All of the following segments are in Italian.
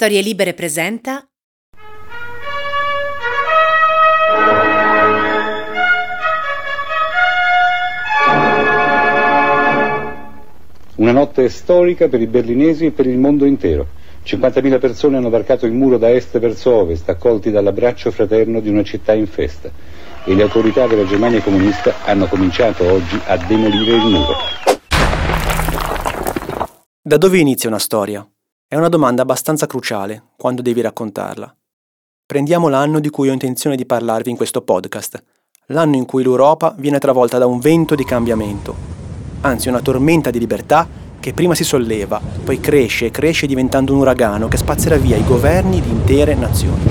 Storie Libere presenta Una notte storica per i berlinesi e per il mondo intero. 50.000 persone hanno varcato il muro da est verso ovest, accolti dall'abbraccio fraterno di una città in festa. E le autorità della Germania comunista hanno cominciato oggi a demolire il muro. Da dove inizia una storia? È una domanda abbastanza cruciale quando devi raccontarla. Prendiamo l'anno di cui ho intenzione di parlarvi in questo podcast, l'anno in cui l'Europa viene travolta da un vento di cambiamento, anzi una tormenta di libertà che prima si solleva, poi cresce e cresce diventando un uragano che spazzerà via i governi di intere nazioni.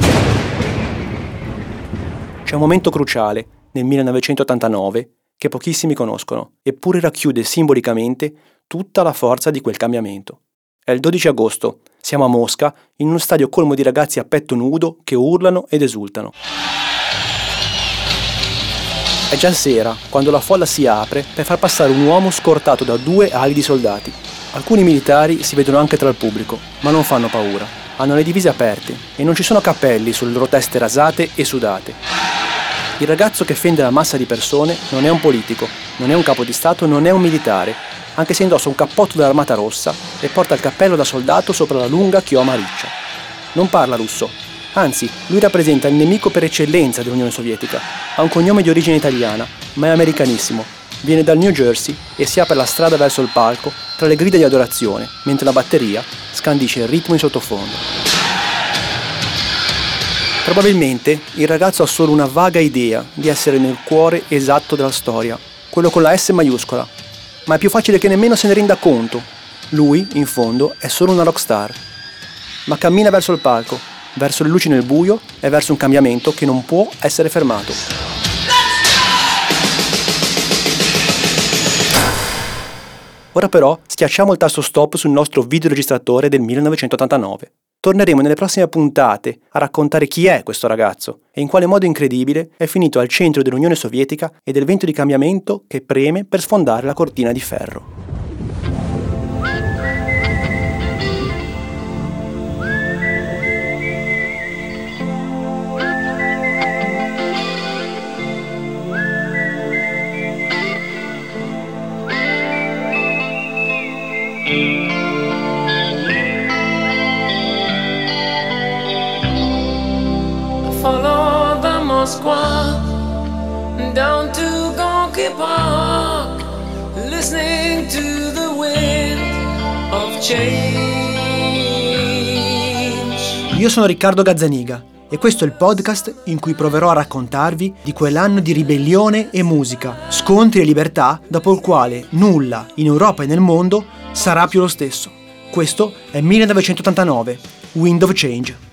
C'è un momento cruciale, nel 1989, che pochissimi conoscono, eppure racchiude simbolicamente tutta la forza di quel cambiamento. È il 12 agosto, siamo a Mosca, in uno stadio colmo di ragazzi a petto nudo che urlano ed esultano. È già sera, quando la folla si apre per far passare un uomo scortato da due ali di soldati. Alcuni militari si vedono anche tra il pubblico, ma non fanno paura. Hanno le divise aperte e non ci sono cappelli sulle loro teste rasate e sudate. Il ragazzo che fende la massa di persone non è un politico, non è un capo di Stato, non è un militare, anche se indossa un cappotto dell'Armata Rossa e porta il cappello da soldato sopra la lunga chioma riccia. Non parla russo, anzi, lui rappresenta il nemico per eccellenza dell'Unione Sovietica. Ha un cognome di origine italiana, ma è americanissimo. Viene dal New Jersey e si apre la strada verso il palco tra le grida di adorazione, mentre la batteria scandisce il ritmo in sottofondo. Probabilmente il ragazzo ha solo una vaga idea di essere nel cuore esatto della storia, quello con la S maiuscola, ma è più facile che nemmeno se ne renda conto. Lui, in fondo, è solo una rockstar. Ma cammina verso il palco, verso le luci nel buio e verso un cambiamento che non può essere fermato. Ora però schiacciamo il tasto stop sul nostro videoregistratore del 1989. Torneremo nelle prossime puntate a raccontare chi è questo ragazzo e in quale modo incredibile è finito al centro dell'Unione Sovietica e del vento di cambiamento che preme per sfondare la cortina di ferro. Io sono Riccardo Gazzaniga e questo è il podcast in cui proverò a raccontarvi di quell'anno di ribellione e musica, scontri e libertà dopo il quale nulla in Europa e nel mondo sarà più lo stesso. Questo è 1989, Wind of Change.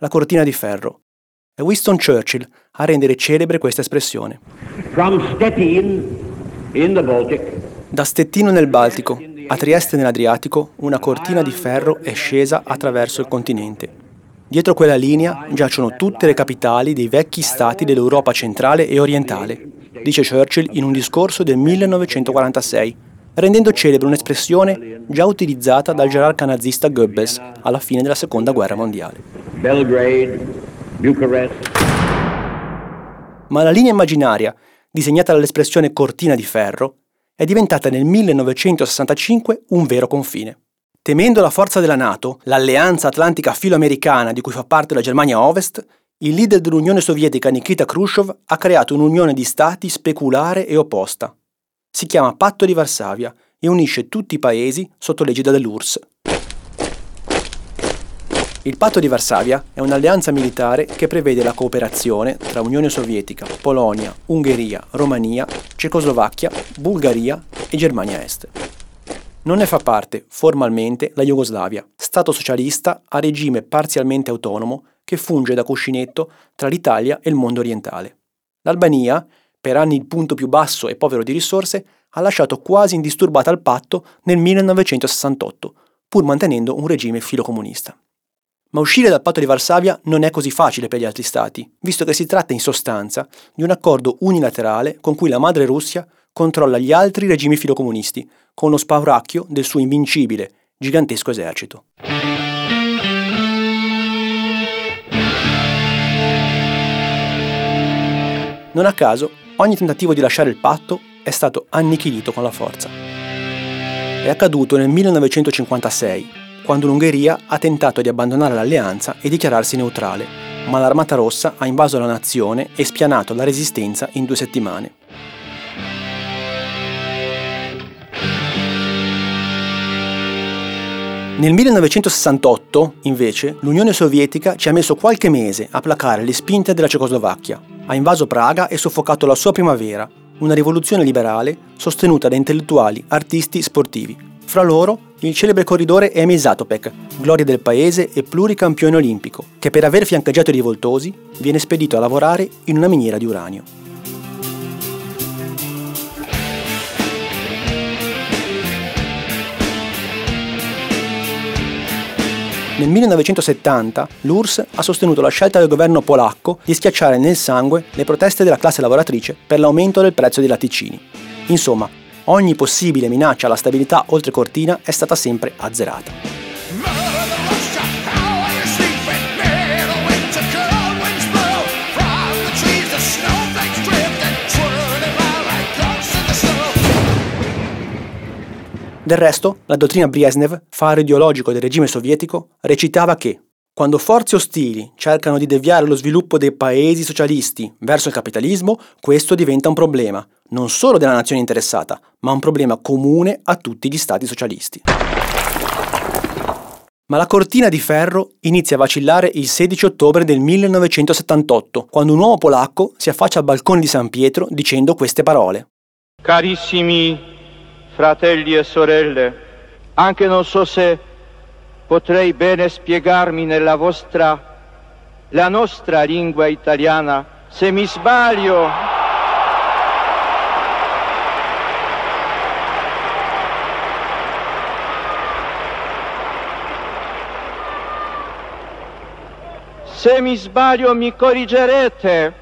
La cortina di ferro. È Winston Churchill a rendere celebre questa espressione. Da Stettino nel Baltico a Trieste nell'Adriatico, una cortina di ferro è scesa attraverso il continente. Dietro quella linea giacciono tutte le capitali dei vecchi stati dell'Europa centrale e orientale, dice Churchill in un discorso del 1946, rendendo celebre un'espressione già utilizzata dal gerarca nazista Goebbels alla fine della Seconda Guerra Mondiale. Belgrade, Bucharest, ma la linea immaginaria, disegnata dall'espressione cortina di ferro, è diventata nel 1965 un vero confine. Temendo la forza della NATO, l'alleanza atlantica filoamericana di cui fa parte la Germania Ovest, il leader dell'Unione Sovietica Nikita Khrushchev ha creato un'unione di stati speculare e opposta. Si chiama Patto di Varsavia e unisce tutti i paesi sotto l'egida dell'URSS. Il patto di Varsavia è un'alleanza militare che prevede la cooperazione tra Unione Sovietica, Polonia, Ungheria, Romania, Cecoslovacchia, Bulgaria e Germania Est. Non ne fa parte, formalmente, la Jugoslavia, Stato socialista a regime parzialmente autonomo che funge da cuscinetto tra l'Italia e il mondo orientale. L'Albania, per anni il punto più basso e povero di risorse, ha lasciato quasi indisturbata il patto nel 1968, pur mantenendo un regime filocomunista. Ma uscire dal patto di Varsavia non è così facile per gli altri stati, visto che si tratta in sostanza di un accordo unilaterale con cui la madre Russia controlla gli altri regimi filocomunisti, con lo spauracchio del suo invincibile, gigantesco esercito. Non a caso, ogni tentativo di lasciare il patto è stato annichilito con la forza. È accaduto nel 1956, quando l'Ungheria ha tentato di abbandonare l'alleanza e dichiararsi neutrale, ma l'Armata Rossa ha invaso la nazione e spianato la resistenza in due settimane. Nel 1968, invece, l'Unione Sovietica ci ha messo qualche mese a placare le spinte della Cecoslovacchia. Ha invaso Praga e soffocato la sua primavera, una rivoluzione liberale sostenuta da intellettuali, artisti, sportivi. Fra loro il celebre corridore Emil Zatopek, gloria del paese e pluricampione olimpico, che per aver fiancheggiato i rivoltosi viene spedito a lavorare in una miniera di uranio. Nel 1970 l'URSS ha sostenuto la scelta del governo polacco di schiacciare nel sangue le proteste della classe lavoratrice per l'aumento del prezzo dei latticini. Insomma, ogni possibile minaccia alla stabilità oltre cortina è stata sempre azzerata. Del resto, la dottrina Brezhnev, faro ideologico del regime sovietico, recitava che quando forze ostili cercano di deviare lo sviluppo dei paesi socialisti verso il capitalismo, questo diventa un problema, non solo della nazione interessata, ma un problema comune a tutti gli stati socialisti. Ma la cortina di ferro inizia a vacillare il 16 ottobre del 1978, quando un uomo polacco si affaccia al balcone di San Pietro dicendo queste parole. Carissimi fratelli e sorelle, anche non so se potrei bene spiegarmi nella vostra, la nostra lingua italiana, se mi sbaglio. Se mi sbaglio mi corrigerete.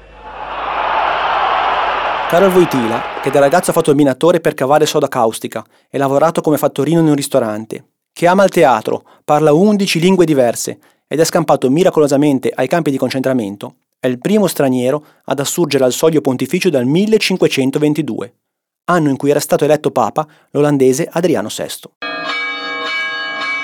Karol Wojtyla, che da ragazzo ha fatto il minatore per cavare soda caustica e lavorato come fattorino in un ristorante, che ama il teatro, parla 11 lingue diverse ed è scampato miracolosamente ai campi di concentramento, è il primo straniero ad assurgere al soglio pontificio dal 1522, anno in cui era stato eletto papa l'olandese Adriano VI.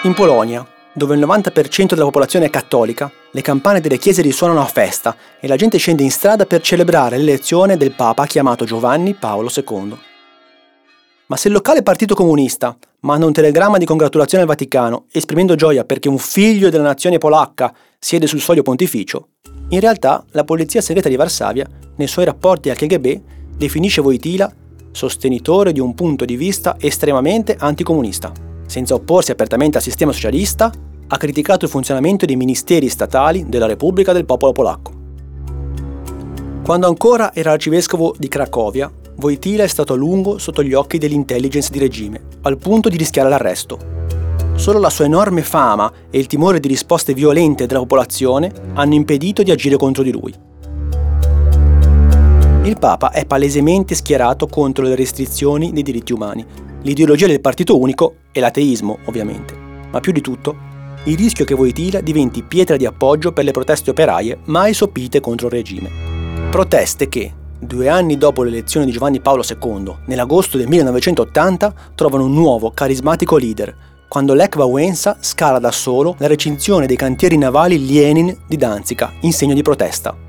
In Polonia, dove il 90% della popolazione è cattolica, le campane delle chiese risuonano a festa e la gente scende in strada per celebrare l'elezione del papa chiamato Giovanni Paolo II. Ma se il locale partito comunista manda un telegramma di congratulazione al Vaticano esprimendo gioia perché un figlio della nazione polacca siede sul soglio pontificio, in realtà la polizia segreta di Varsavia, nei suoi rapporti al KGB, definisce Wojtyla sostenitore di un punto di vista estremamente anticomunista. Senza opporsi apertamente al sistema socialista, ha criticato il funzionamento dei ministeri statali della Repubblica del Popolo Polacco. Quando ancora era arcivescovo di Cracovia, Wojtyla è stato a lungo sotto gli occhi dell'intelligence di regime, al punto di rischiare l'arresto. Solo la sua enorme fama e il timore di risposte violente della popolazione hanno impedito di agire contro di lui. Il Papa è palesemente schierato contro le restrizioni dei diritti umani, l'ideologia del partito unico e l'ateismo, ovviamente. Ma più di tutto, il rischio che Wojtyla diventi pietra di appoggio per le proteste operaie mai sopite contro il regime. Proteste che, due anni dopo l'elezione di Giovanni Paolo II, nell'agosto del 1980, trovano un nuovo, carismatico leader, quando Lech Wałęsa scala da solo la recinzione dei cantieri navali Lenin di Danzica in segno di protesta.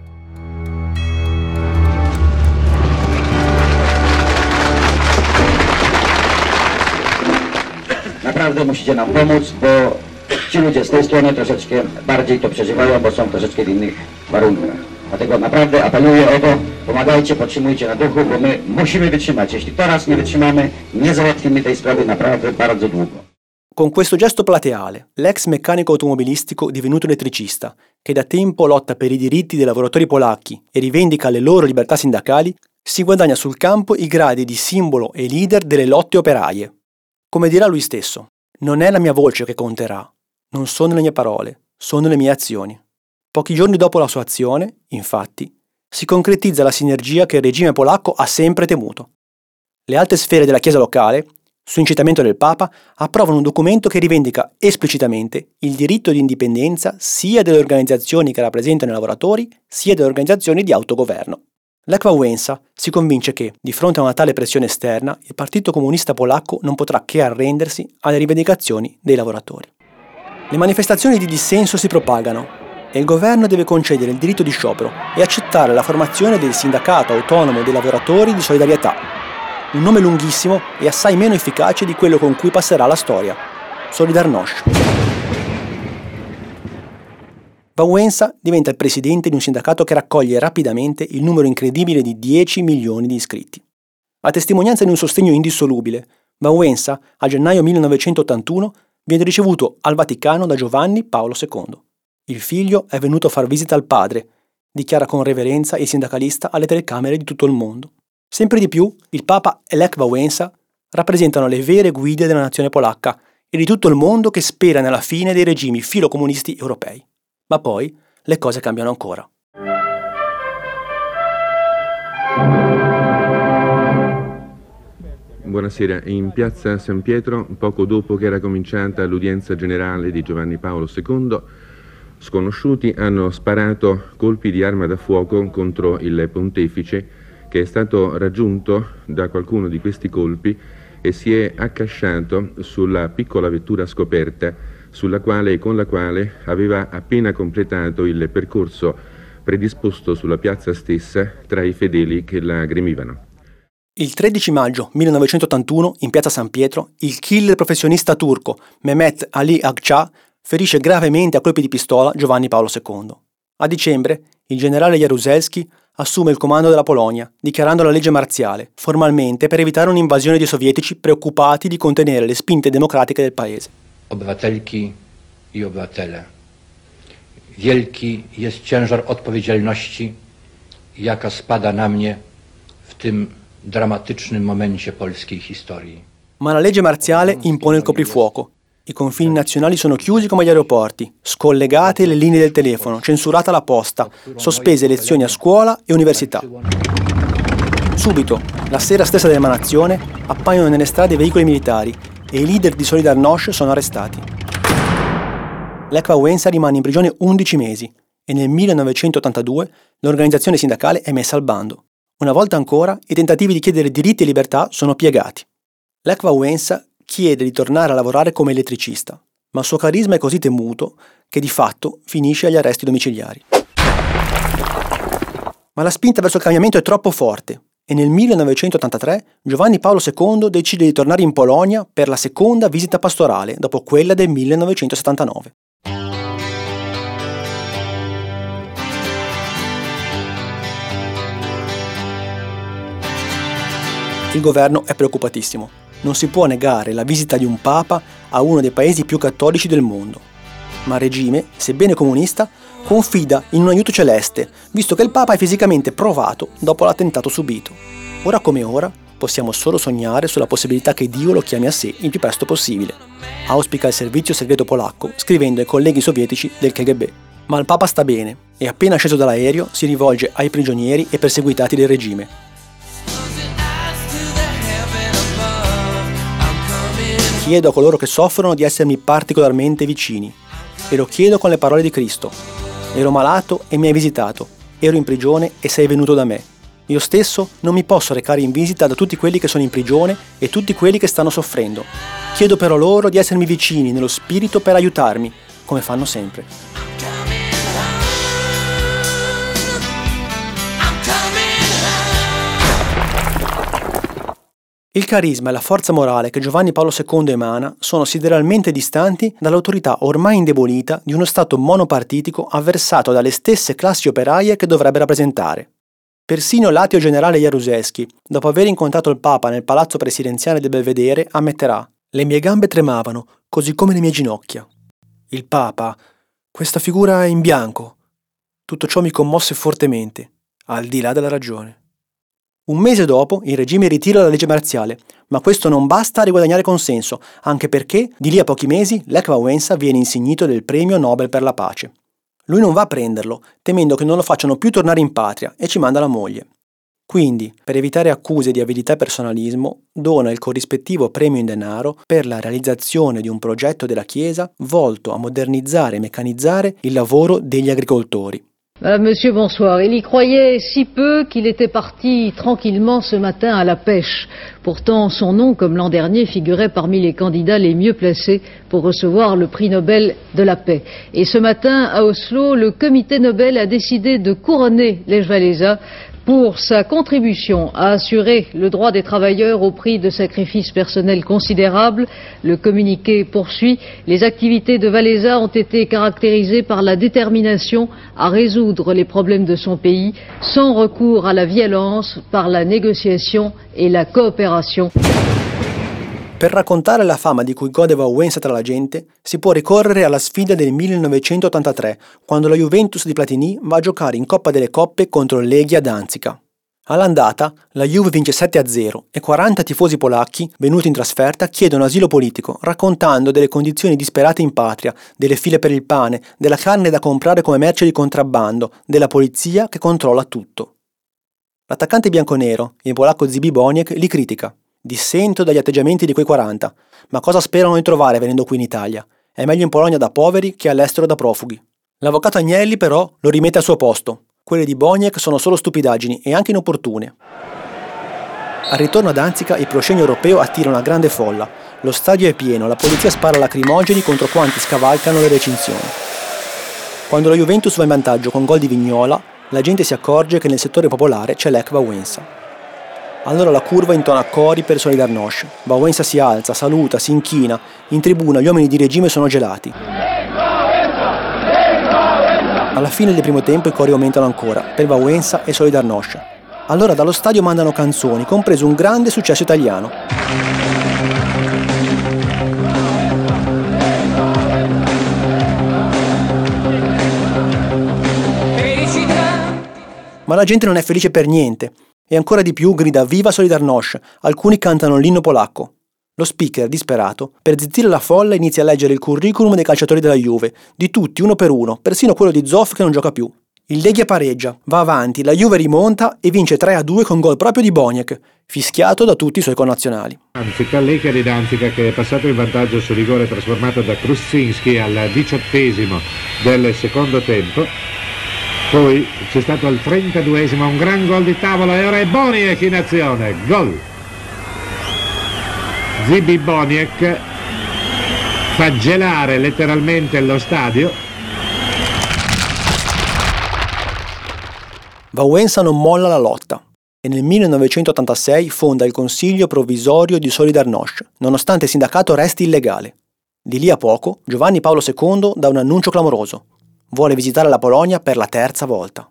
Naprawdę musicie nam pomóc, bo ci ludzie z tej strony troszeczkę bardziej to przeżywają, bo są troszeczkę w innych warunkach. Dlatego naprawdę apeluję o to, pomagajcie, podtrzymujcie na duchu, bo my musimy wytrzymać. Jeśli teraz nie wytrzymamy, nie załatwimy tej sprawy naprawdę bardzo długo. Con questo gesto plateale, l'ex meccanico automobilistico divenuto elettricista, che da tempo lotta per i diritti dei lavoratori polacchi e rivendica le loro libertà sindacali, Si guadagna sul campo i gradi di simbolo e leader delle lotte operaie. Come dirà lui stesso, non è la mia voce che conterà, non sono le mie parole, sono le mie azioni. Pochi giorni dopo la sua azione, infatti, si concretizza la sinergia che il regime polacco ha sempre temuto. Le alte sfere della Chiesa locale, su incitamento del Papa, approvano un documento che rivendica esplicitamente il diritto di indipendenza sia delle organizzazioni che rappresentano i lavoratori, sia delle organizzazioni di autogoverno. Wałęsa si convince che, di fronte a una tale pressione esterna, il Partito Comunista Polacco non potrà che arrendersi alle rivendicazioni dei lavoratori. Le manifestazioni di dissenso si propagano e il governo deve concedere il diritto di sciopero e accettare la formazione del sindacato autonomo dei lavoratori di solidarietà, un nome lunghissimo e assai meno efficace di quello con cui passerà la storia, Solidarność. Wałęsa diventa il presidente di un sindacato che raccoglie rapidamente il numero incredibile di 10 milioni di iscritti. A testimonianza di un sostegno indissolubile, Wałęsa, a gennaio 1981, viene ricevuto al Vaticano da Giovanni Paolo II. Il figlio è venuto a far visita al padre, dichiara con reverenza il sindacalista alle telecamere di tutto il mondo. Sempre di più, il Papa e Lech Wałęsa rappresentano le vere guide della nazione polacca e di tutto il mondo che spera nella fine dei regimi filocomunisti europei. Ma poi le cose cambiano ancora. Buonasera, in piazza San Pietro, poco dopo che era cominciata l'udienza generale di Giovanni Paolo II, sconosciuti hanno sparato colpi di arma da fuoco contro il pontefice che è stato raggiunto da qualcuno di questi colpi e si è accasciato sulla piccola vettura scoperta sulla quale e con la quale aveva appena completato il percorso predisposto sulla piazza stessa tra i fedeli che la gremivano. Il 13 maggio 1981, in piazza San Pietro, il killer professionista turco Mehmet Ali Agca ferisce gravemente a colpi di pistola Giovanni Paolo II. A dicembre, il generale Jaruzelski assume il comando della Polonia, dichiarando la legge marziale, formalmente per evitare un'invasione di sovietici preoccupati di contenere le spinte democratiche del paese. Obywatelki i obywatele. Wielki jest ciężar odpowiedzialności, jaka spada na mnie w tym dramatycznym momencie polskiej historii. Ma la legge marziale impone il coprifuoco. I confini nazionali sono chiusi come gli aeroporti, scollegate le linee del telefono, censurata la posta, sospese lezioni a scuola e università. Subito, la sera stessa dell'emanazione, appaiono nelle strade veicoli militari e i leader di Solidarność sono arrestati. Lech Wałęsa rimane in prigione 11 mesi e nel 1982 l'organizzazione sindacale è messa al bando. Una volta ancora i tentativi di chiedere diritti e libertà sono piegati. Lech Wałęsa chiede di tornare a lavorare come elettricista, ma il suo carisma è così temuto che di fatto finisce agli arresti domiciliari. Ma la spinta verso il cambiamento è troppo forte e nel 1983 Giovanni Paolo II decide di tornare in Polonia per la seconda visita pastorale dopo quella del 1979. Il governo è preoccupatissimo. Non si può negare la visita di un papa a uno dei paesi più cattolici del mondo. Ma il regime, sebbene comunista, confida in un aiuto celeste, visto che il papa è fisicamente provato dopo l'attentato subito. Ora come ora, possiamo solo sognare sulla possibilità che Dio lo chiami a sé il più presto possibile. Auspica il servizio segreto polacco, scrivendo ai colleghi sovietici del KGB. Ma il papa sta bene e appena sceso dall'aereo si rivolge ai prigionieri e perseguitati del regime. Chiedo a coloro che soffrono di essermi particolarmente vicini e lo chiedo con le parole di Cristo. Ero malato e mi hai visitato, ero in prigione e sei venuto da me. Io stesso non mi posso recare in visita da tutti quelli che sono in prigione e tutti quelli che stanno soffrendo. Chiedo però loro di essermi vicini nello spirito per aiutarmi, come fanno sempre. Il carisma e la forza morale che Giovanni Paolo II emana sono sideralmente distanti dall'autorità ormai indebolita di uno Stato monopartitico avversato dalle stesse classi operaie che dovrebbe rappresentare. Persino l'ateo generale Jaruzelski, dopo aver incontrato il Papa nel palazzo presidenziale del Belvedere, ammetterà «Le mie gambe tremavano, così come le mie ginocchia». Il Papa, questa figura in bianco, tutto ciò mi commosse fortemente, al di là della ragione. Un mese dopo il regime ritira la legge marziale, ma questo non basta a riguadagnare consenso, anche perché di lì a pochi mesi Lech Wałęsa viene insignito del premio Nobel per la pace. Lui non va a prenderlo, temendo che non lo facciano più tornare in patria e ci manda la moglie. Quindi, per evitare accuse di avidità e personalismo, dona il corrispettivo premio in denaro per la realizzazione di un progetto della Chiesa volto a modernizzare e meccanizzare il lavoro degli agricoltori. Madame, Monsieur, bonsoir. Il y croyait si peu qu'il était parti tranquillement ce matin à la pêche. Pourtant, son nom, comme l'an dernier, figurait parmi les candidats les mieux placés pour recevoir le prix Nobel de la paix. Et ce matin, à Oslo, le comité Nobel a décidé de couronner Lech Walesa pour sa contribution à assurer le droit des travailleurs au prix de sacrifices personnels considérables. Le communiqué poursuit. Les activités de Walesa ont été caractérisées par la détermination à résoudre les problèmes de son pays sans recours à la violence, par la négociation et la coopération. Per raccontare la fama di cui gode Wałęsa tra la gente, si può ricorrere alla sfida del 1983, quando la Juventus di Platini va a giocare in Coppa delle Coppe contro Legia Danzica. All'andata, la Juve vince 7-0 e 40 tifosi polacchi, venuti in trasferta, chiedono asilo politico, raccontando delle condizioni disperate in patria, delle file per il pane, della carne da comprare come merce di contrabbando, della polizia che controlla tutto. L'attaccante bianconero, il polacco Zibi Boniek, li critica. Dissento dagli atteggiamenti di quei 40, ma cosa sperano di trovare venendo qui in Italia? È meglio in Polonia da poveri che all'estero da profughi. L'avvocato Agnelli però lo rimette al suo posto. Quelle di Boniek sono solo stupidaggini e anche inopportune. Al ritorno a Danzica il proscenio europeo attira una grande folla. Lo stadio è pieno, la polizia spara lacrimogeni contro quanti scavalcano le recinzioni. Quando la Juventus va in vantaggio con gol di Vignola, la gente si accorge che nel settore popolare c'è Lech Wałęsa. Allora la curva intona cori per Solidarnosc. Wałęsa si alza, saluta, si inchina. In tribuna gli uomini di regime sono gelati. Alla fine del primo tempo i cori aumentano ancora, per Wałęsa e Solidarnosc. Allora dallo stadio mandano canzoni, compreso un grande successo italiano. Ma la gente non è felice per niente e ancora di più grida Viva Solidarnosc, alcuni cantano l'inno polacco. Lo speaker, disperato, per zittire la folla inizia a leggere il curriculum dei calciatori della Juve, di tutti uno per uno, persino quello di Zoff che non gioca più. Il Leghia pareggia, va avanti, la Juve rimonta e vince 3-2 con gol proprio di Boniek, fischiato da tutti i suoi connazionali. Danzica, Lecca di Danzica che è passato in vantaggio sul rigore trasformato da Kruszynski al diciottesimo del secondo tempo. Poi c'è stato al 32esimo un gran gol di tavola e ora è Boniek in azione. Gol! Zibi Boniek fa gelare letteralmente lo stadio. Wałęsa non molla la lotta e nel 1986 fonda il Consiglio Provvisorio di Solidarnosc, nonostante il sindacato resti illegale. Di lì a poco Giovanni Paolo II dà un annuncio clamoroso. Vuole visitare la Polonia per la terza volta.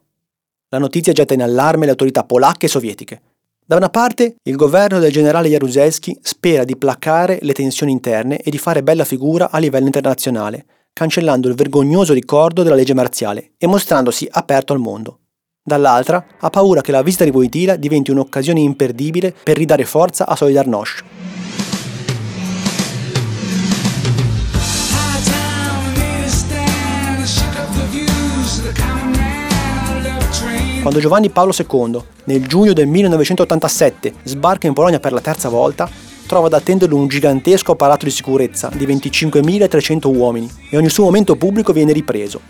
La notizia getta in allarme le autorità polacche e sovietiche. Da una parte, il governo del generale Jaruzelski spera di placare le tensioni interne e di fare bella figura a livello internazionale, cancellando il vergognoso ricordo della legge marziale e mostrandosi aperto al mondo. Dall'altra, ha paura che la visita di Wojtyla diventi un'occasione imperdibile per ridare forza a Solidarnosc. Quando Giovanni Paolo II, nel giugno del 1987, sbarca in Polonia per la terza volta, trova ad attenderlo un gigantesco apparato di sicurezza di 25.300 uomini e ogni suo momento pubblico viene ripreso,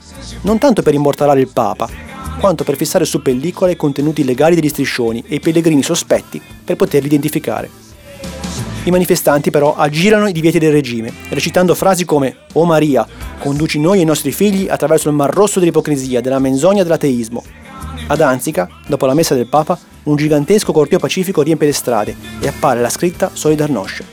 non tanto per immortalare il Papa, quanto per fissare su pellicola i contenuti illegali degli striscioni e i pellegrini sospetti per poterli identificare. I manifestanti però aggirano i divieti del regime, recitando frasi come O Maria, conduci noi e i nostri figli attraverso il mar rosso dell'ipocrisia, della menzogna e dell'ateismo. A Danzica, dopo la messa del Papa, un gigantesco corteo pacifico riempie le strade e appare la scritta Solidarnosc.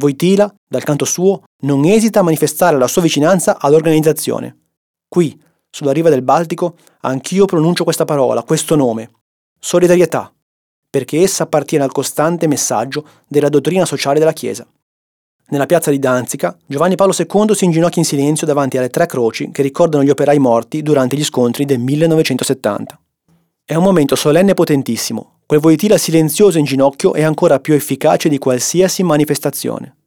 Wojtyla, dal canto suo, non esita a manifestare la sua vicinanza all'organizzazione. Qui, sulla riva del Baltico, anch'io pronuncio questa parola, questo nome. Solidarietà, perché essa appartiene al costante messaggio della dottrina sociale della Chiesa. Nella piazza di Danzica, Giovanni Paolo II si inginocchia in silenzio davanti alle tre croci che ricordano gli operai morti durante gli scontri del 1970. È un momento solenne e potentissimo. Quel voitila silenzioso in ginocchio è ancora più efficace di qualsiasi manifestazione.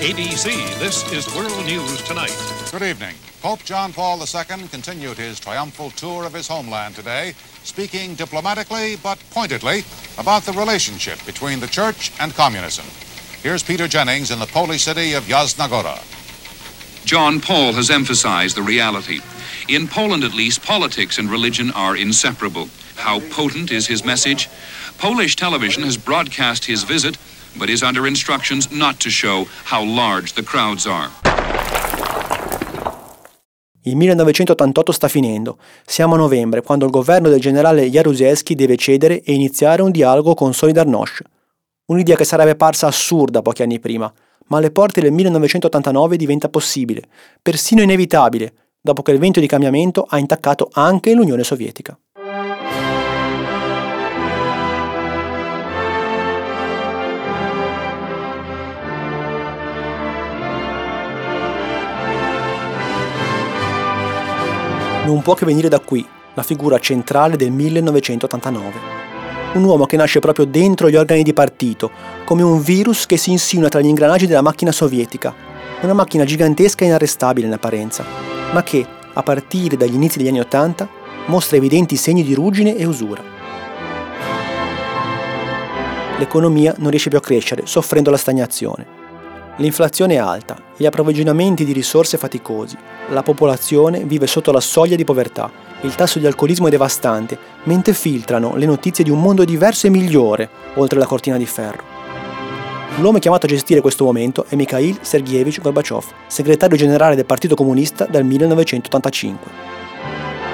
ABC, this is World News Tonight. Good evening. Pope John Paul II continued his triumphal tour of his homeland today, speaking diplomatically but pointedly about the relationship between the church and communism. Here's Peter Jennings in the Polish city of Yasnagora. John Paul has emphasized the reality. In Poland, at least, politics and religion are inseparable. How potent is his message? Polish television has broadcast his visit, but is under instructions not to show how large the crowds are. Il 1988 sta finendo. Siamo a novembre, quando il governo del generale Jaruzelski deve cedere e iniziare un dialogo con Solidarnosc. Un'idea che sarebbe parsa assurda pochi anni prima, ma alle porte del 1989 diventa possibile, persino inevitabile, dopo che il vento di cambiamento ha intaccato anche l'Unione Sovietica. Non può che venire da qui, la figura centrale del 1989. Un uomo che nasce proprio dentro gli organi di partito, come un virus che si insinua tra gli ingranaggi della macchina sovietica. Una macchina gigantesca e inarrestabile in apparenza, ma che, a partire dagli inizi degli anni Ottanta, mostra evidenti segni di ruggine e usura. L'economia non riesce più a crescere, soffrendo la stagnazione. L'inflazione è alta, gli approvvigionamenti di risorse faticosi, la popolazione vive sotto la soglia di povertà, il tasso di alcolismo è devastante, mentre filtrano le notizie di un mondo diverso e migliore oltre la cortina di ferro. L'uomo chiamato a gestire questo momento è Mikhail Sergeyevich Gorbachev, segretario generale del Partito Comunista dal 1985.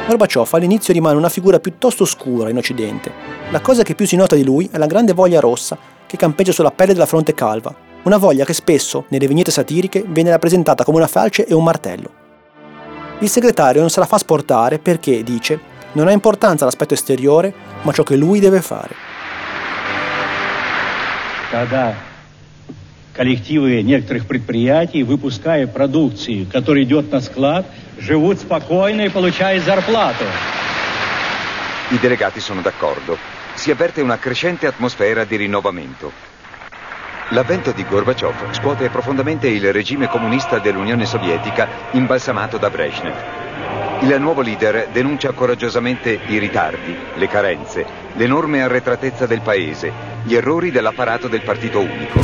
Gorbaciov all'inizio rimane una figura piuttosto scura in Occidente. La cosa che più si nota di lui è la grande voglia rossa che campeggia sulla pelle della fronte calva, una voglia che spesso, nelle vignette satiriche, viene rappresentata come una falce e un martello. Il segretario non se la fa sportare perché, dice, non ha importanza l'aspetto esteriore, ma ciò che lui deve fare. когда коллективы некоторых предприятий, выпуская продукцию, которая идет на склад, живут спокойно и получают зарплату. I delegati sono d'accordo. Si avverte una crescente atmosfera di rinnovamento. L'avvento di Gorbaciov scuote profondamente il regime comunista dell'Unione Sovietica imbalsamato da Brezhnev. Il nuovo leader denuncia coraggiosamente i ritardi, le carenze, l'enorme arretratezza del paese, gli errori dell'apparato del partito unico.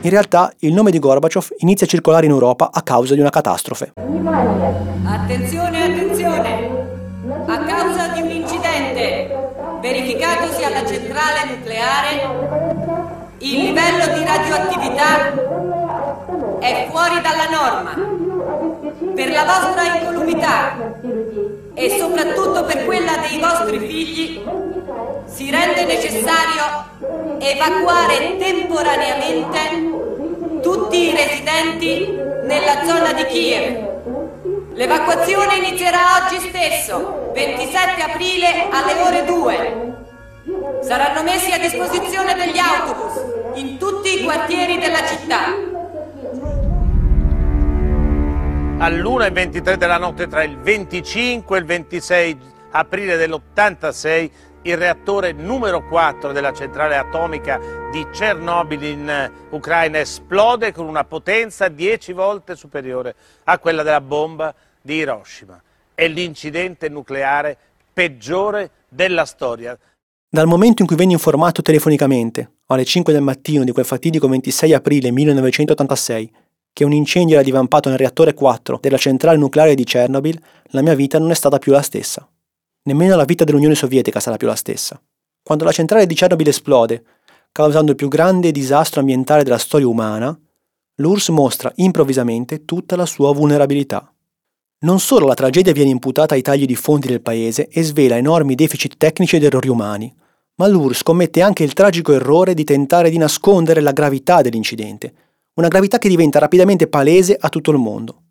In realtà il nome di Gorbaciov inizia a circolare in Europa a causa di una catastrofe. Attenzione, attenzione! A causa di un incidente verificatosi alla centrale nucleare, il livello di radioattività è fuori dalla norma. Per la vostra incolumità e soprattutto per quella dei vostri figli si rende necessario evacuare temporaneamente tutti i residenti nella zona di Kiev. L'evacuazione inizierà oggi stesso, 27 aprile alle ore 2. Saranno messi a disposizione degli autobus in tutti i quartieri della città. all'1.23 della notte tra il 25 e il 26 aprile dell'86 il reattore numero 4 della centrale atomica di Chernobyl in eh, Ucraina esplode con una potenza 10 volte superiore a quella della bomba di Hiroshima. È l'incidente nucleare peggiore della storia. Dal momento in cui venne informato telefonicamente, alle 5 del mattino di quel fatidico 26 aprile 1986, che un incendio era divampato nel reattore 4 della centrale nucleare di Chernobyl, la mia vita non è stata più la stessa. Nemmeno la vita dell'Unione Sovietica sarà più la stessa. Quando la centrale di Chernobyl esplode, causando il più grande disastro ambientale della storia umana, l'URSS mostra improvvisamente tutta la sua vulnerabilità. Non solo la tragedia viene imputata ai tagli di fondi del paese e svela enormi deficit tecnici ed errori umani, ma l'URSS commette anche il tragico errore di tentare di nascondere la gravità dell'incidente, una gravità che diventa rapidamente palese a tutto il mondo.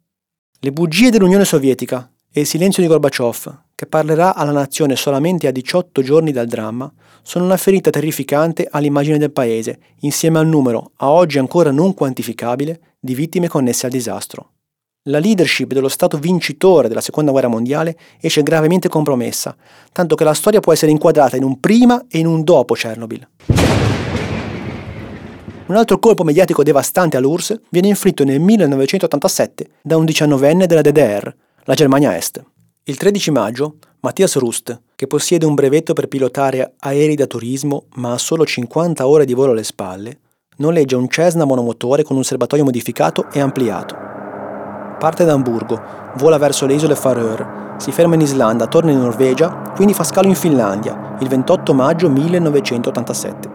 Le bugie dell'Unione Sovietica e il silenzio di Gorbaciov, che parlerà alla nazione solamente a 18 giorni dal dramma, sono una ferita terrificante all'immagine del paese, insieme al numero, a oggi ancora non quantificabile, di vittime connesse al disastro. La leadership dello Stato vincitore della Seconda Guerra Mondiale esce gravemente compromessa, tanto che la storia può essere inquadrata in un prima e in un dopo Chernobyl. Un altro colpo mediatico devastante all'URSS viene inflitto nel 1987 da un diciannovenne della DDR, la Germania Est. Il 13 maggio, Matthias Rust, che possiede un brevetto per pilotare aerei da turismo ma ha solo 50 ore di volo alle spalle, noleggia un Cessna monomotore con un serbatoio modificato e ampliato. Parte da Amburgo, vola verso le isole Faroe, si ferma in Islanda, torna in Norvegia, quindi fa scalo in Finlandia, il 28 maggio 1987.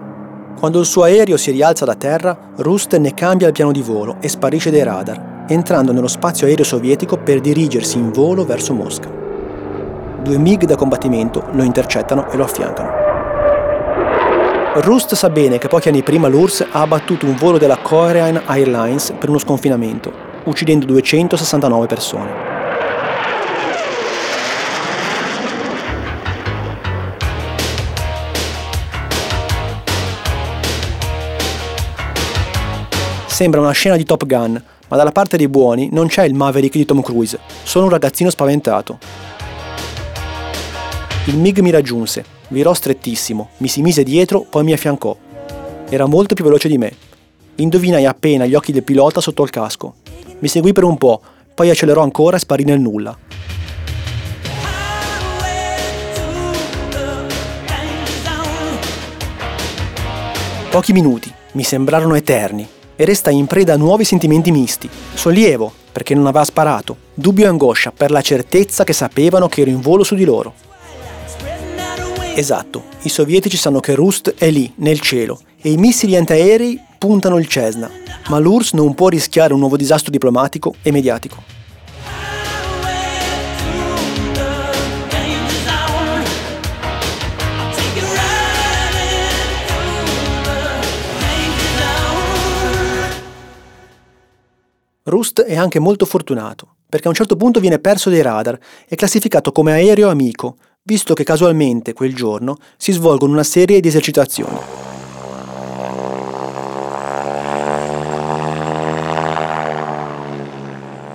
Quando il suo aereo si rialza da terra, Rust ne cambia il piano di volo e sparisce dai radar, entrando nello spazio aereo sovietico per dirigersi in volo verso Mosca. Due MiG da combattimento lo intercettano e lo affiancano. Rust sa bene che pochi anni prima l'URSS ha abbattuto un volo della Korean Airlines per uno sconfinamento, uccidendo 269 persone. Sembra una scena di Top Gun, ma dalla parte dei buoni non c'è il Maverick di Tom Cruise, solo un ragazzino spaventato. Il MiG mi raggiunse, virò strettissimo, mi si mise dietro, poi mi affiancò. Era molto più veloce di me. Indovinai appena gli occhi del pilota sotto il casco. Mi seguì per un po', poi accelerò ancora e sparì nel nulla. Pochi minuti, mi sembrarono eterni, e restai in preda a nuovi sentimenti misti. Sollievo, perché non aveva sparato, dubbio e angoscia per la certezza che sapevano che ero in volo su di loro. Esatto, i sovietici sanno che Rust è lì, nel cielo, e i missili antiaerei puntano il Cessna, ma l'URSS non può rischiare un nuovo disastro diplomatico e mediatico. Rust è anche molto fortunato, perché a un certo punto viene perso dai radar e classificato come aereo amico, visto che casualmente quel giorno si svolgono una serie di esercitazioni.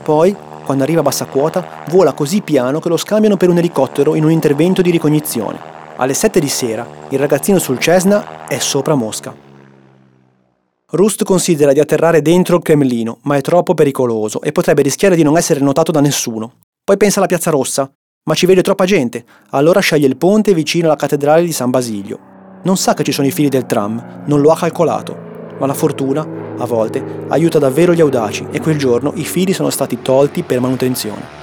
Poi, quando arriva a bassa quota, vola così piano che lo scambiano per un elicottero in un intervento di ricognizione. Alle 7 di sera, il ragazzino sul Cessna è sopra Mosca. Rust considera di atterrare dentro il Cremlino, ma è troppo pericoloso e potrebbe rischiare di non essere notato da nessuno. Poi pensa alla Piazza Rossa, ma ci vede troppa gente, allora sceglie il ponte vicino alla cattedrale di San Basilio. Non sa che ci sono i fili del tram, non lo ha calcolato, ma la fortuna, a volte, aiuta davvero gli audaci e quel giorno i fili sono stati tolti per manutenzione.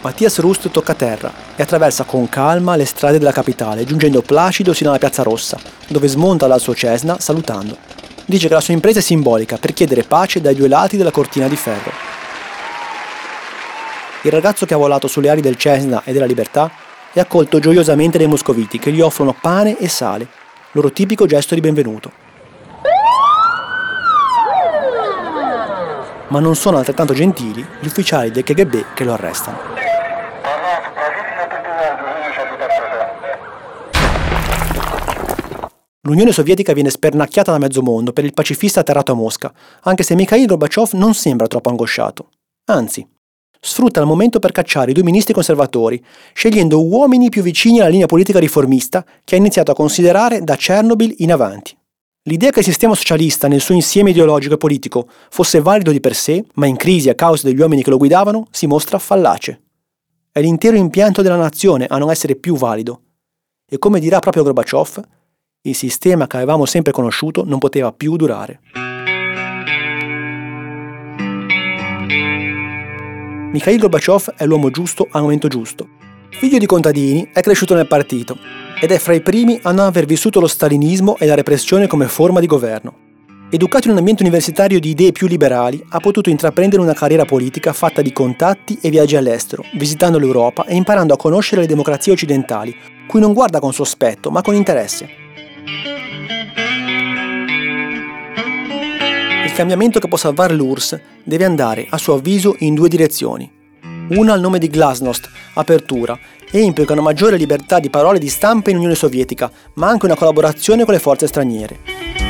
Mattias Rust tocca terra e attraversa con calma le strade della capitale, giungendo placido sino alla Piazza Rossa, dove smonta dal suo Cessna salutando. Dice che la sua impresa è simbolica per chiedere pace dai due lati della cortina di ferro. Il ragazzo che ha volato sulle ali del Cessna e della Libertà è accolto gioiosamente dai moscoviti che gli offrono pane e sale, loro tipico gesto di benvenuto. Ma non sono altrettanto gentili gli ufficiali del KGB che lo arrestano. L'Unione Sovietica viene spernacchiata da mezzo mondo per il pacifista atterrato a Mosca, anche se Mikhail Gorbaciov non sembra troppo angosciato. Anzi, sfrutta il momento per cacciare i due ministri conservatori, scegliendo uomini più vicini alla linea politica riformista che ha iniziato a considerare da Chernobyl in avanti. L'idea che il sistema socialista nel suo insieme ideologico e politico fosse valido di per sé, ma in crisi a causa degli uomini che lo guidavano, si mostra fallace. È l'intero impianto della nazione a non essere più valido. E come dirà proprio Gorbaciov, il sistema che avevamo sempre conosciuto non poteva più durare. Mikhail Gorbaciov è l'uomo giusto al momento giusto. Figlio di contadini, è cresciuto nel partito ed è fra i primi a non aver vissuto lo stalinismo e la repressione come forma di governo. Educato in un ambiente universitario di idee più liberali, ha potuto intraprendere una carriera politica fatta di contatti e viaggi all'estero, visitando l'Europa e imparando a conoscere le democrazie occidentali, cui non guarda con sospetto, ma con interesse. Il cambiamento che può salvare l'URSS deve andare, a suo avviso, in due direzioni. Una al nome di Glasnost, apertura, e implica una maggiore libertà di parole e di stampa in Unione Sovietica, ma anche una collaborazione con le forze straniere.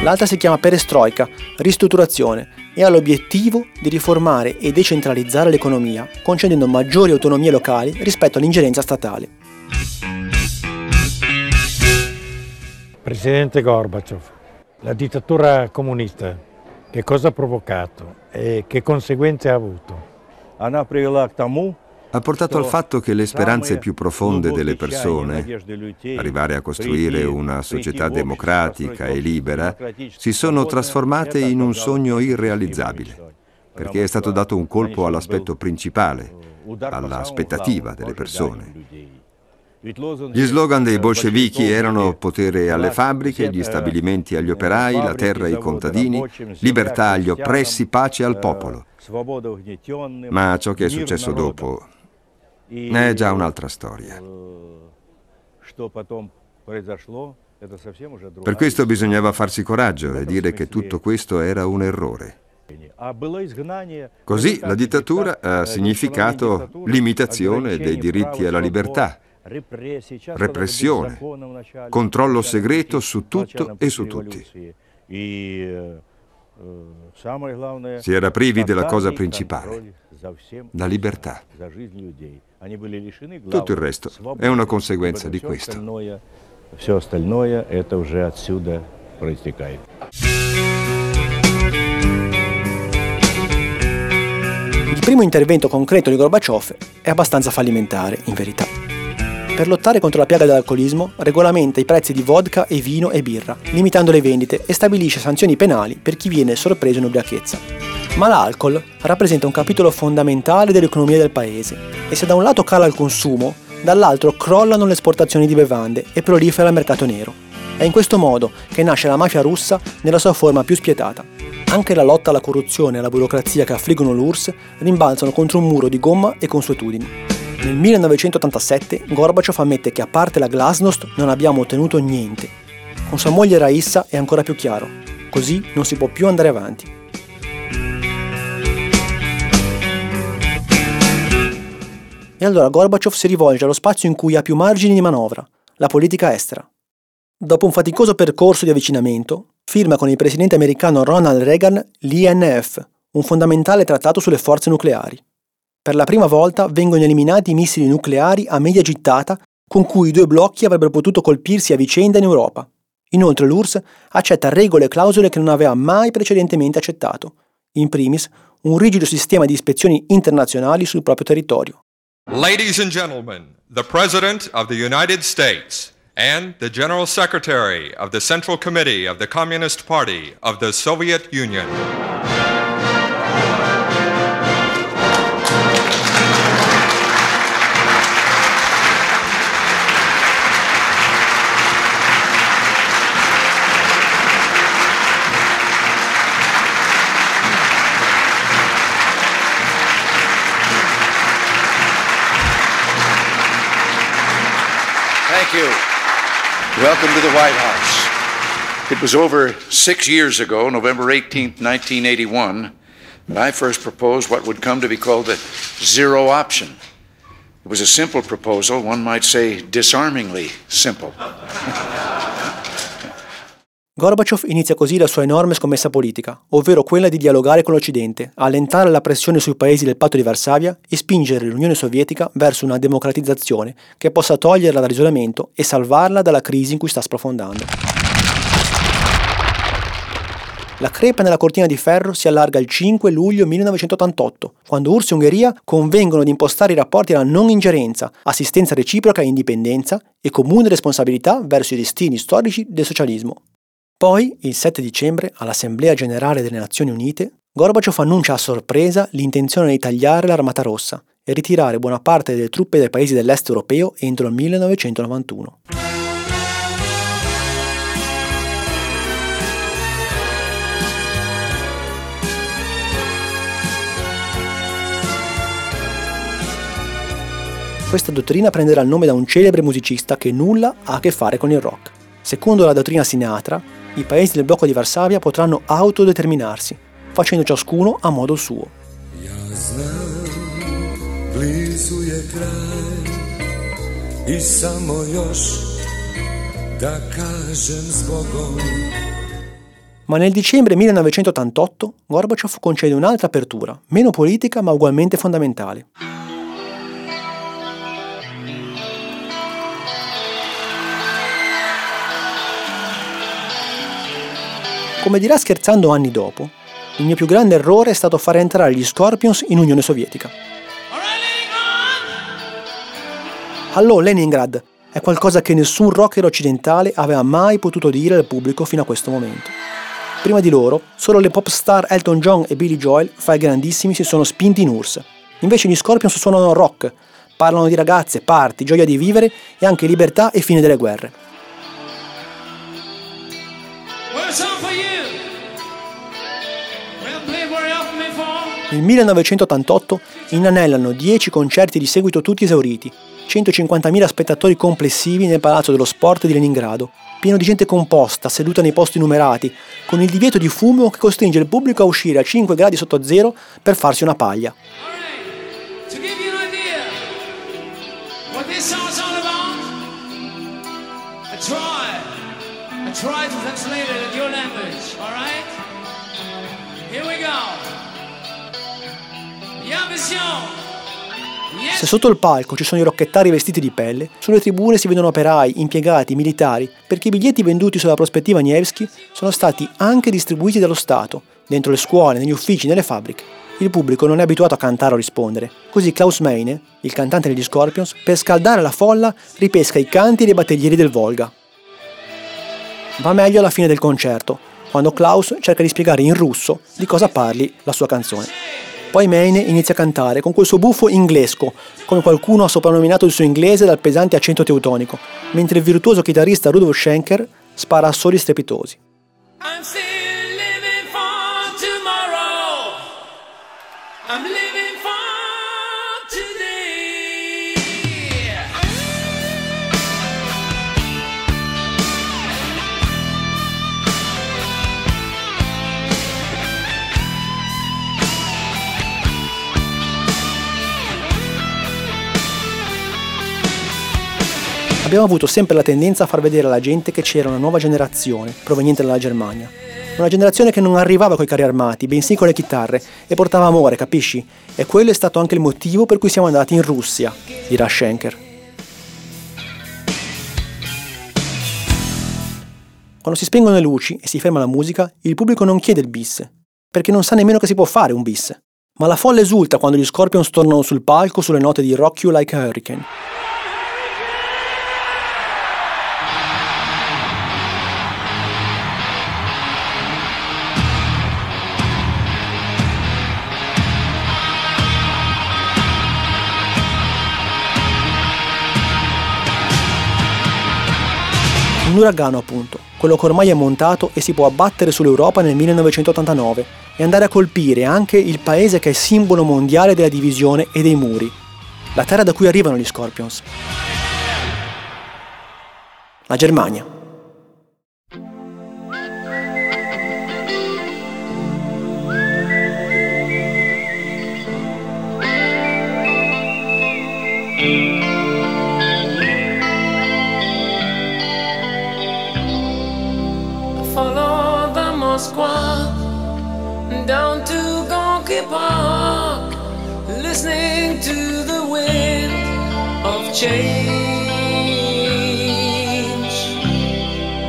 L'altra si chiama perestroika, ristrutturazione, e ha l'obiettivo di riformare e decentralizzare l'economia, concedendo maggiori autonomie locali rispetto all'ingerenza statale. Presidente Gorbaciov, la dittatura comunista che cosa ha provocato e che conseguenze ha avuto? ha portato al fatto che le speranze più profonde delle persone, arrivare a costruire una società democratica e libera, si sono trasformate in un sogno irrealizzabile, perché è stato dato un colpo all'aspetto principale, all'aspettativa delle persone. Gli slogan dei bolscevichi erano potere alle fabbriche, gli stabilimenti agli operai, la terra ai contadini, libertà agli oppressi, pace al popolo. Ma ciò che è successo dopo è già un'altra storia. Per questo bisognava farsi coraggio e dire che tutto questo era un errore. Così la dittatura ha significato limitazione dei diritti alla libertà, repressione, controllo segreto su tutto e su tutti. Si era privi della cosa principale, la libertà. Tutto il resto è una conseguenza di questo. Все остальное это уже отсюда проистекает. Il primo intervento concreto di Gorbaciov è abbastanza fallimentare, in verità. Per lottare contro la piaga dell'alcolismo, regolamenta i prezzi di vodka e vino e birra, limitando le vendite e stabilisce sanzioni penali per chi viene sorpreso in ubriachezza. Ma l'alcol rappresenta un capitolo fondamentale dell'economia del paese e se da un lato cala il consumo, dall'altro crollano le esportazioni di bevande e prolifera il mercato nero. È in questo modo che nasce la mafia russa nella sua forma più spietata. Anche la lotta alla corruzione e alla burocrazia che affliggono l'URSS rimbalzano contro un muro di gomma e consuetudini. Nel 1987 Gorbaciov ammette che a parte la glasnost non abbiamo ottenuto niente. Con sua moglie Raissa è ancora più chiaro. Così non si può più andare avanti. E allora Gorbaciov si rivolge allo spazio in cui ha più margini di manovra, la politica estera. Dopo un faticoso percorso di avvicinamento, firma con il presidente americano Ronald Reagan l'INF, un fondamentale trattato sulle forze nucleari. Per la prima volta vengono eliminati i missili nucleari a media gittata con cui i due blocchi avrebbero potuto colpirsi a vicenda in Europa. Inoltre l'URSS accetta regole e clausole che non aveva mai precedentemente accettato, in primis un rigido sistema di ispezioni internazionali sul proprio territorio. Ladies and gentlemen, the President of the United States and the General Secretary of the Central Committee of the Communist Party of the Soviet Union. Thank you. Welcome to the White House. It was over six years ago, November 18, 1981, that I first proposed what would come to be called the zero option. It was a simple proposal, one might say disarmingly simple. Gorbaciov inizia così la sua enorme scommessa politica, ovvero quella di dialogare con l'Occidente, allentare la pressione sui paesi del patto di Varsavia e spingere l'Unione Sovietica verso una democratizzazione che possa toglierla dall'isolamento e salvarla dalla crisi in cui sta sprofondando. La crepa nella cortina di ferro si allarga il 5 luglio 1988, quando URSS e Ungheria convengono di impostare i rapporti alla non ingerenza, assistenza reciproca e indipendenza e comune responsabilità verso i destini storici del socialismo. Poi, il 7 dicembre, all'Assemblea Generale delle Nazioni Unite, Gorbaciov annuncia a sorpresa l'intenzione di tagliare l'Armata Rossa e ritirare buona parte delle truppe dai paesi dell'est europeo entro il 1991. Questa dottrina prenderà il nome da un celebre musicista che nulla ha a che fare con il rock. Secondo la dottrina Sinatra, i paesi del blocco di Varsavia potranno autodeterminarsi, facendo ciascuno a modo suo. Ma nel dicembre 1988 Gorbaciov concede un'altra apertura, meno politica ma ugualmente fondamentale. Come dirà scherzando anni dopo, il mio più grande errore è stato fare entrare gli Scorpions in Unione Sovietica. Allò Leningrad è qualcosa che nessun rocker occidentale aveva mai potuto dire al pubblico fino a questo momento. Prima di loro, solo le pop star Elton John e Billy Joel, fra i grandissimi, si sono spinti in URSS. Invece gli Scorpions suonano rock, parlano di ragazze, party, gioia di vivere e anche libertà e fine delle guerre. Nel 1988 inanellano 10 concerti di seguito tutti esauriti, 150.000 spettatori complessivi nel Palazzo dello Sport di Leningrado, pieno di gente composta, seduta nei posti numerati, con il divieto di fumo che costringe il pubblico a uscire a 5 gradi sotto zero per farsi una paglia. Try to translate it in your language, alright? Here we go. Se sotto il palco ci sono i rocchettari vestiti di pelle, sulle tribune si vedono operai, impiegati, militari, perché i biglietti venduti sulla prospettiva Nevsky sono stati anche distribuiti dallo Stato, dentro le scuole, negli uffici, nelle fabbriche. Il pubblico non è abituato a cantare o rispondere, così Klaus Meine, il cantante degli Scorpions, per scaldare la folla ripesca i canti dei battaglieri del Volga. Va meglio alla fine del concerto, quando Klaus cerca di spiegare in russo di cosa parli la sua canzone. Poi Meine inizia a cantare con quel suo buffo inglesco, come qualcuno ha soprannominato il suo inglese dal pesante accento teutonico, mentre il virtuoso chitarrista Rudolf Schenker spara assoli strepitosi. I'm still living for tomorrow. I'm living Abbiamo avuto sempre la tendenza a far vedere alla gente che c'era una nuova generazione proveniente dalla Germania. Una generazione che non arrivava coi carri armati, bensì con le chitarre, e portava amore, capisci? E quello è stato anche il motivo per cui siamo andati in Russia, dirà Schenker. Quando si spengono le luci e si ferma la musica, il pubblico non chiede il bis, perché non sa nemmeno che si può fare un bis. Ma la folla esulta quando gli Scorpions tornano sul palco sulle note di Rock You Like a Hurricane. Un uragano appunto, quello che ormai è montato e si può abbattere sull'Europa nel 1989 e andare a colpire anche il paese che è simbolo mondiale della divisione e dei muri, la terra da cui arrivano gli Scorpions. La Germania. Follow the Moskwa down to Gonky Park, listening to the wind of change.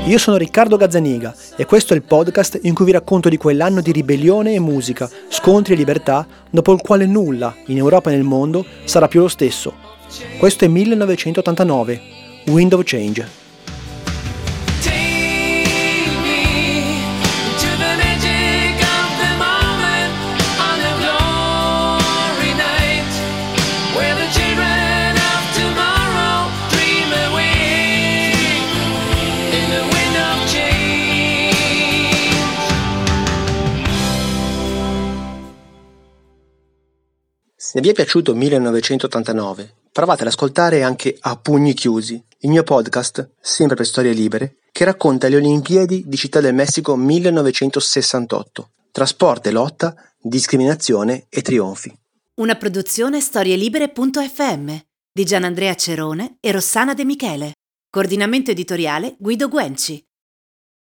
Io sono Riccardo Gazzaniga e questo è il podcast in cui vi racconto di quell'anno di ribellione e musica, scontri e libertà, dopo il quale nulla, in Europa e nel mondo, sarà più lo stesso. Questo è 1989, Wind of Change. Se vi è piaciuto 1989, provate ad ascoltare anche A Pugni Chiusi, il mio podcast, sempre per storie libere, che racconta le Olimpiadi di Città del Messico 1968, trasporto e lotta, discriminazione e trionfi. Una produzione storielibere.fm di Gianandrea Cerone e Rossana De Michele. Coordinamento editoriale Guido Guenci.